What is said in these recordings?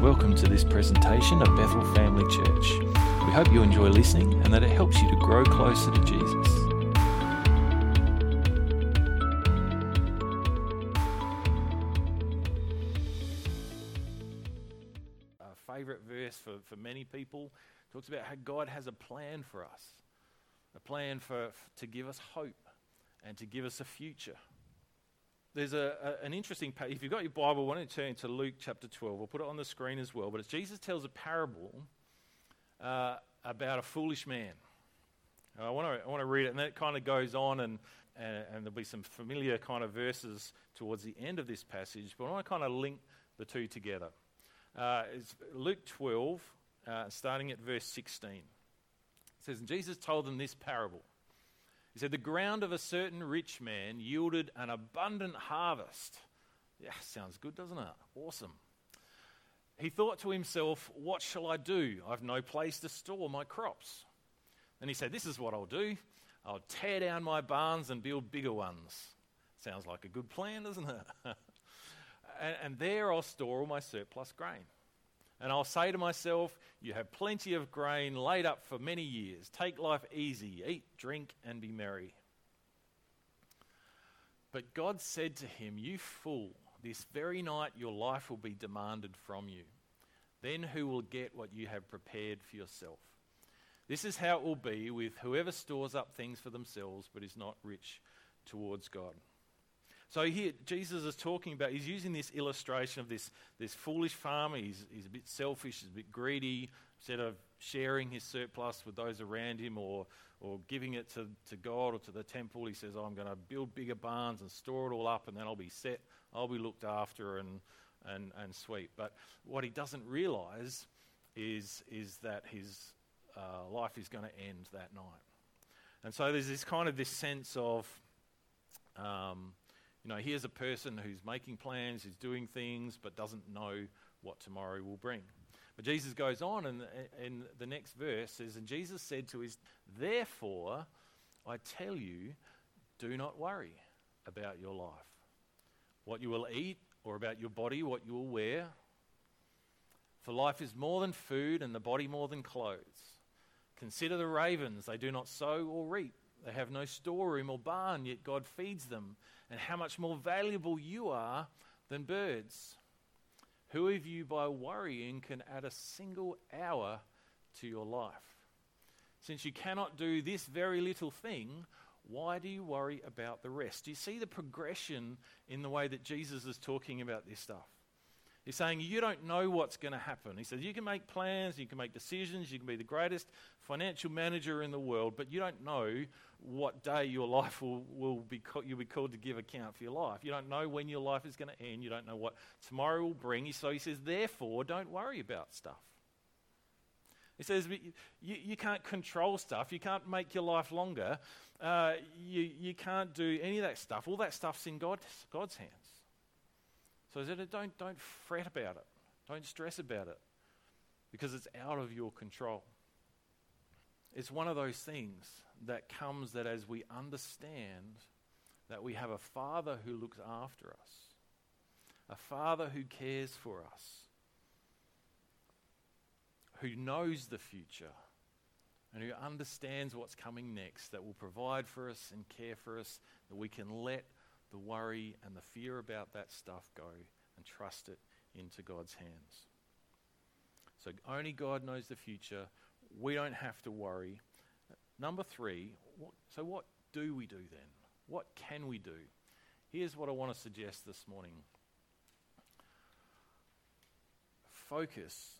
Welcome to this presentation of Bethel Family Church. We hope you enjoy listening and that it helps you to grow closer to Jesus. A favourite verse for, for many people talks about how God has a plan for us, a plan for, to give us hope and to give us a future there's a, a, an interesting. If you've got your Bible, why don't you turn to Luke chapter 12? We'll put it on the screen as well. But Jesus tells a parable uh, about a foolish man. And I want to I want to read it, and then it kind of goes on, and, and, and there'll be some familiar kind of verses towards the end of this passage. But I want to kind of link the two together. Uh, it's Luke 12, uh, starting at verse 16. It says, And Jesus told them this parable. He said, The ground of a certain rich man yielded an abundant harvest. Yeah, sounds good, doesn't it? Awesome. He thought to himself, What shall I do? I've no place to store my crops. Then he said, This is what I'll do. I'll tear down my barns and build bigger ones. Sounds like a good plan, doesn't it? and, and there I'll store all my surplus grain. And I'll say to myself, You have plenty of grain laid up for many years. Take life easy, eat, drink, and be merry. But God said to him, You fool, this very night your life will be demanded from you. Then who will get what you have prepared for yourself? This is how it will be with whoever stores up things for themselves but is not rich towards God. So here, Jesus is talking about, he's using this illustration of this, this foolish farmer. He's, he's a bit selfish, he's a bit greedy. Instead of sharing his surplus with those around him or, or giving it to, to God or to the temple, he says, oh, I'm going to build bigger barns and store it all up, and then I'll be set, I'll be looked after and, and, and sweet. But what he doesn't realize is, is that his uh, life is going to end that night. And so there's this kind of this sense of. Um, you know, here's a person who's making plans, who's doing things, but doesn't know what tomorrow will bring. But Jesus goes on, and in the next verse says, And Jesus said to his, Therefore, I tell you, do not worry about your life, what you will eat, or about your body, what you will wear. For life is more than food, and the body more than clothes. Consider the ravens, they do not sow or reap, they have no storeroom or barn, yet God feeds them and how much more valuable you are than birds. Who of you, by worrying, can add a single hour to your life? Since you cannot do this very little thing, why do you worry about the rest? Do you see the progression in the way that Jesus is talking about this stuff? He's saying you don't know what's going to happen. He says you can make plans, you can make decisions, you can be the greatest financial manager in the world, but you don't know what day your life will, will be you'll be called to give account for your life. You don't know when your life is going to end. You don't know what tomorrow will bring. So he says, therefore, don't worry about stuff. He says, you, you can't control stuff. You can't make your life longer. Uh, you, you can't do any of that stuff. All that stuff's in God's, God's hands. So don't, don't fret about it. Don't stress about it because it's out of your control. It's one of those things that comes that as we understand that we have a Father who looks after us, a Father who cares for us, who knows the future, and who understands what's coming next, that will provide for us and care for us, that we can let the worry and the fear about that stuff go and trust it into God's hands. So only God knows the future. We don't have to worry. Number three, what, so what do we do then? What can we do? Here's what I want to suggest this morning focus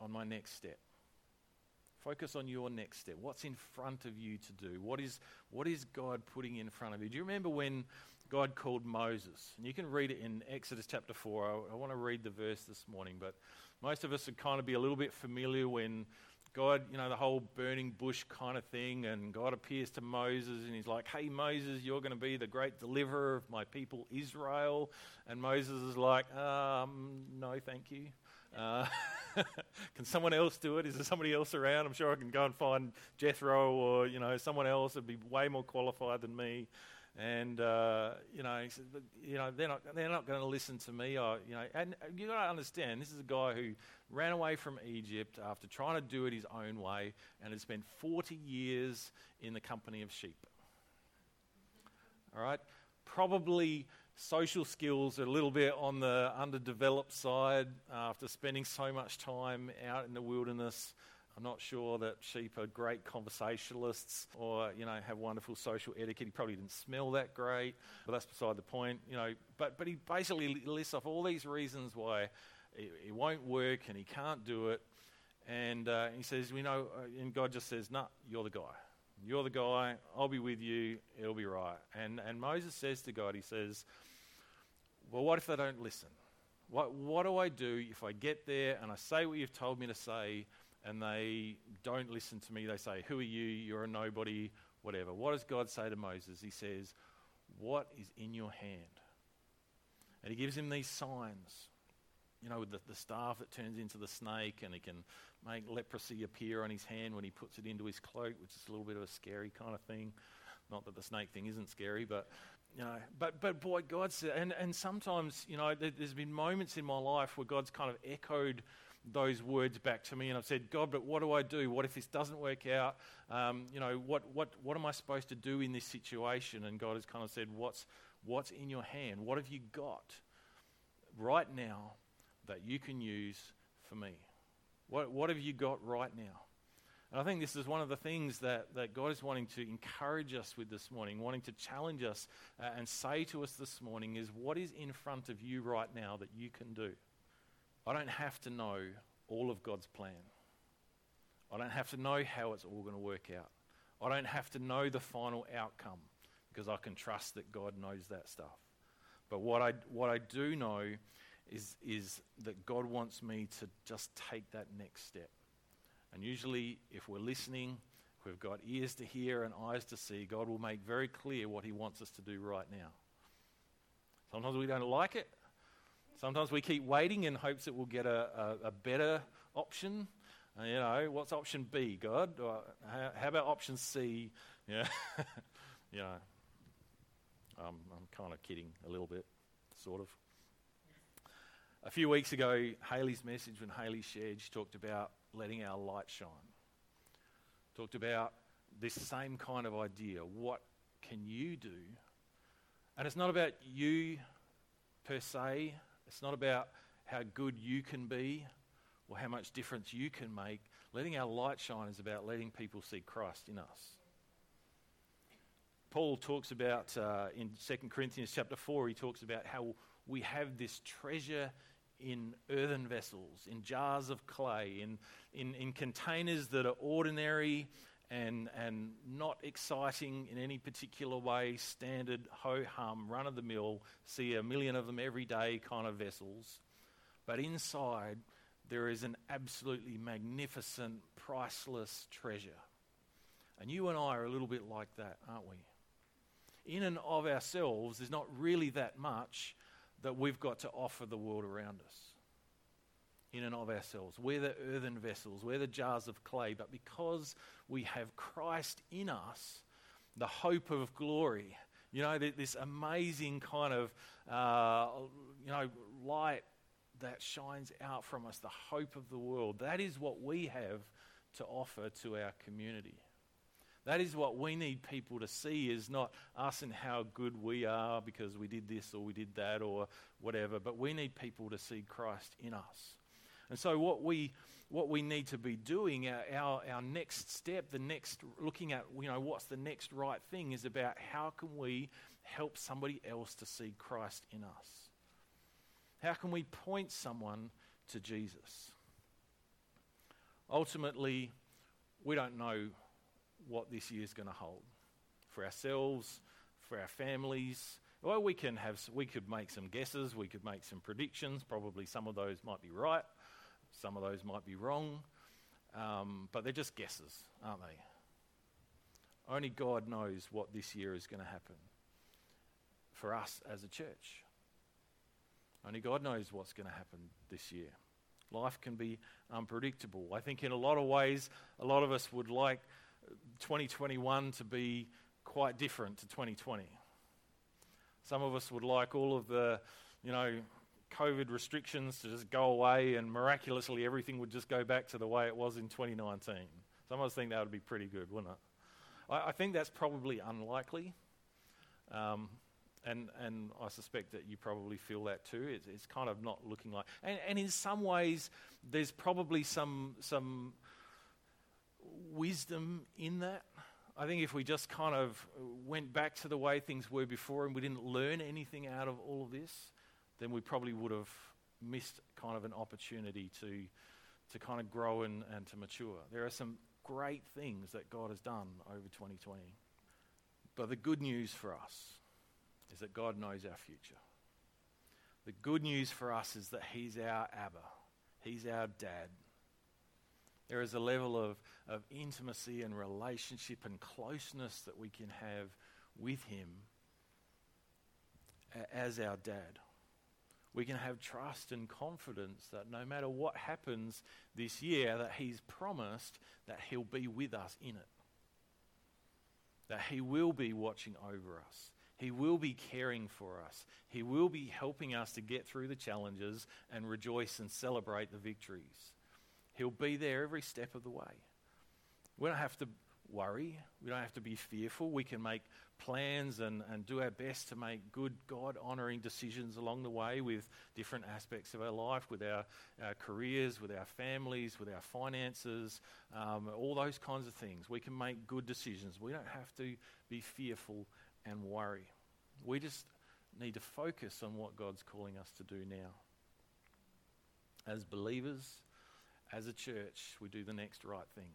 on my next step. Focus on your next step. What's in front of you to do? What is, what is God putting in front of you? Do you remember when God called Moses? And you can read it in Exodus chapter 4. I, I want to read the verse this morning, but most of us would kind of be a little bit familiar when God, you know, the whole burning bush kind of thing, and God appears to Moses and he's like, Hey, Moses, you're going to be the great deliverer of my people Israel. And Moses is like, um, No, thank you. Uh, can someone else do it? Is there somebody else around? I'm sure I can go and find Jethro or, you know, someone else that'd be way more qualified than me. And uh, you know, he said, you know, they're not they're not going to listen to me. Or, you know, and you got to understand, this is a guy who ran away from Egypt after trying to do it his own way, and had spent 40 years in the company of sheep. All right, probably social skills are a little bit on the underdeveloped side after spending so much time out in the wilderness. I'm not sure that sheep are great conversationalists or, you know, have wonderful social etiquette. He probably didn't smell that great, but that's beside the point, you know. But, but he basically lists off all these reasons why it, it won't work and he can't do it. And uh, he says, we know, uh, and God just says, no, nah, you're the guy. You're the guy. I'll be with you. It'll be right. And, and Moses says to God, he says, well, what if they don't listen? What, what do I do if I get there and I say what you've told me to say and they don't listen to me. They say, Who are you? You're a nobody, whatever. What does God say to Moses? He says, What is in your hand? And he gives him these signs. You know, with the, the staff that turns into the snake, and he can make leprosy appear on his hand when he puts it into his cloak, which is a little bit of a scary kind of thing. Not that the snake thing isn't scary, but you know, but but boy, God said, and and sometimes you know, there, has been moments in my life where God's kind of echoed those words back to me and I've said, God, but what do I do? What if this doesn't work out? Um, you know, what, what, what am I supposed to do in this situation? And God has kind of said, what's, what's in your hand? What have you got right now that you can use for me? What, what have you got right now? And I think this is one of the things that, that God is wanting to encourage us with this morning, wanting to challenge us uh, and say to us this morning is what is in front of you right now that you can do? I don't have to know all of God's plan. I don't have to know how it's all going to work out. I don't have to know the final outcome because I can trust that God knows that stuff. But what I, what I do know is, is that God wants me to just take that next step. And usually, if we're listening, if we've got ears to hear and eyes to see, God will make very clear what He wants us to do right now. Sometimes we don't like it, Sometimes we keep waiting in hopes that we'll get a, a, a better option. Uh, you know, what's option B, God? Or how, how, about option C? Yeah, you know, um, I'm kind of kidding a little bit, sort of. A few weeks ago, Haley's message, when Haley shared, she talked about letting our light shine. Talked about this same kind of idea. What can you do? And it's not about you per se, it's not about how good you can be or how much difference you can make. Letting our light shine is about letting people see Christ in us. Paul talks about uh, in 2 Corinthians chapter 4, he talks about how we have this treasure in earthen vessels, in jars of clay, in, in, in containers that are ordinary and, and not exciting in any particular way, standard, ho hum, run of the mill, see a million of them every day kind of vessels. But inside, there is an absolutely magnificent, priceless treasure. And you and I are a little bit like that, aren't we? In and of ourselves, there's not really that much that we've got to offer the world around us in and of ourselves. We're the earthen vessels, we're the jars of clay, but because we have Christ in us, the hope of glory, you know, this amazing kind of, uh, you know, light that shines out from us, the hope of the world. That is what we have to offer to our community. That is what we need people to see is not us and how good we are because we did this or we did that or whatever, but we need people to see Christ in us. And so, what we what we need to be doing, our, our, our, next step, the next looking at, you know, what's the next right thing is about how can we help somebody else to see Christ in us? How can we point someone to Jesus? Ultimately, we don't know what this year is going to hold for ourselves, for our families. Well, we can have, we could make some guesses, we could make some predictions. Probably some of those might be right. Some of those might be wrong, um, but they're just guesses, aren't they? Only God knows what this year is going to happen for us as a church. Only God knows what's going to happen this year. Life can be unpredictable. I think, in a lot of ways, a lot of us would like 2021 to be quite different to 2020. Some of us would like all of the, you know, COVID restrictions to just go away and miraculously everything would just go back to the way it was in 2019. Some of us think that would be pretty good, wouldn't it? I, I think that's probably unlikely. Um, and, and I suspect that you probably feel that too. It's, it's kind of not looking like. And, and in some ways, there's probably some, some wisdom in that. I think if we just kind of went back to the way things were before and we didn't learn anything out of all of this, then we probably would have missed kind of an opportunity to, to kind of grow and, and to mature. There are some great things that God has done over 2020. But the good news for us is that God knows our future. The good news for us is that He's our Abba, He's our dad. There is a level of, of intimacy and relationship and closeness that we can have with Him as our dad. We can have trust and confidence that no matter what happens this year, that He's promised that He'll be with us in it. That He will be watching over us. He will be caring for us. He will be helping us to get through the challenges and rejoice and celebrate the victories. He'll be there every step of the way. We don't have to worry. We don't have to be fearful. We can make plans and, and do our best to make good, God honoring decisions along the way with different aspects of our life, with our, our careers, with our families, with our finances, um, all those kinds of things. We can make good decisions. We don't have to be fearful and worry. We just need to focus on what God's calling us to do now. As believers, as a church, we do the next right thing.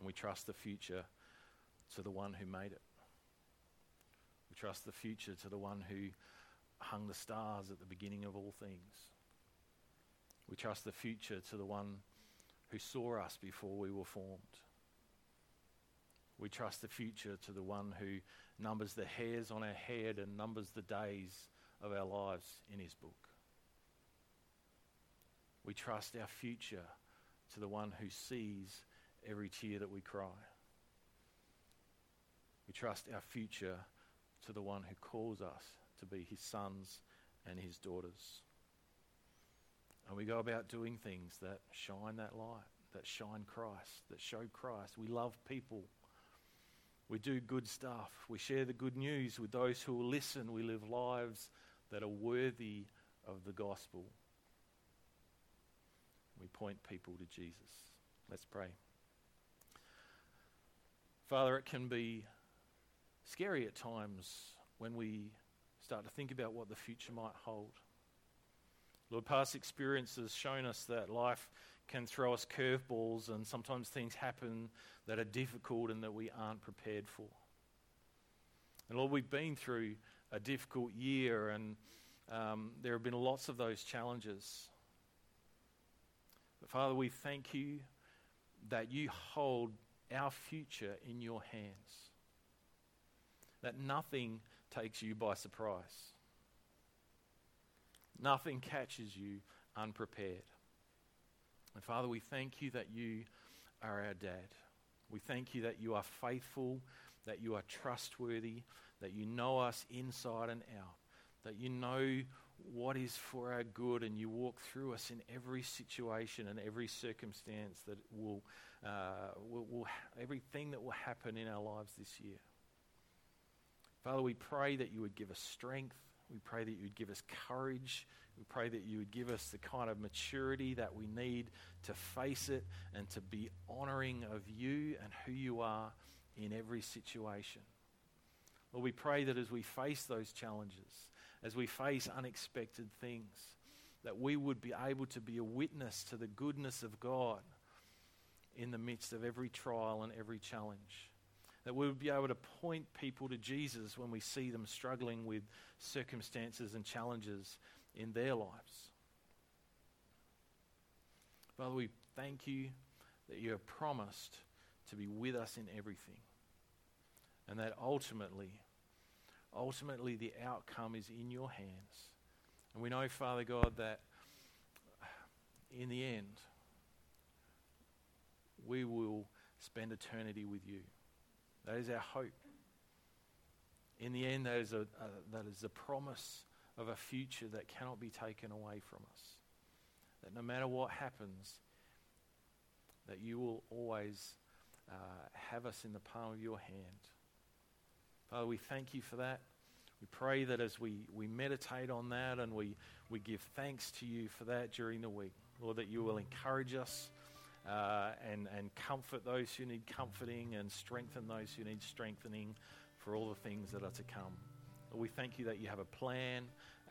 And we trust the future to the one who made it. We trust the future to the one who hung the stars at the beginning of all things. We trust the future to the one who saw us before we were formed. We trust the future to the one who numbers the hairs on our head and numbers the days of our lives in his book. We trust our future to the one who sees every tear that we cry. We trust our future to the one who calls us to be his sons and his daughters. And we go about doing things that shine that light, that shine Christ, that show Christ. We love people. We do good stuff. We share the good news with those who will listen. We live lives that are worthy of the gospel. We point people to Jesus. Let's pray. Father, it can be scary at times when we start to think about what the future might hold. Lord, past experience has shown us that life can throw us curveballs and sometimes things happen that are difficult and that we aren't prepared for. And Lord, we've been through a difficult year and um, there have been lots of those challenges. But Father, we thank you that you hold our future in your hands, that nothing takes you by surprise, nothing catches you unprepared. And Father, we thank you that you are our dad. We thank you that you are faithful, that you are trustworthy, that you know us inside and out, that you know what is for our good, and you walk through us in every situation and every circumstance that will, uh, will, will everything that will happen in our lives this year. Father, we pray that you would give us strength. We pray that you would give us courage. We pray that you would give us the kind of maturity that we need to face it and to be honoring of you and who you are in every situation. Lord, we pray that as we face those challenges, as we face unexpected things, that we would be able to be a witness to the goodness of God in the midst of every trial and every challenge. That we would be able to point people to Jesus when we see them struggling with circumstances and challenges in their lives. Father, we thank you that you have promised to be with us in everything. And that ultimately, ultimately the outcome is in your hands. And we know, Father God, that in the end, we will spend eternity with you. That is our hope. in the end, that is a, a, that is a promise of a future that cannot be taken away from us. That no matter what happens, that you will always uh, have us in the palm of your hand. Father, we thank you for that. We pray that as we, we meditate on that and we, we give thanks to you for that during the week, Lord, that you will encourage us uh, and, and comfort those who need comforting and strengthen those who need strengthening for all the things that are to come. We thank you that you have a plan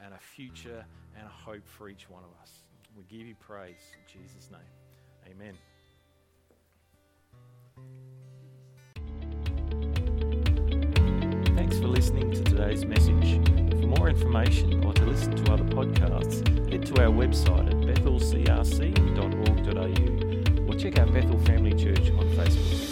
and a future and a hope for each one of us. We give you praise in Jesus' name. Amen. Listening to today's message. For more information or to listen to other podcasts, head to our website at bethelcrc.org.au or check out Bethel Family Church on Facebook.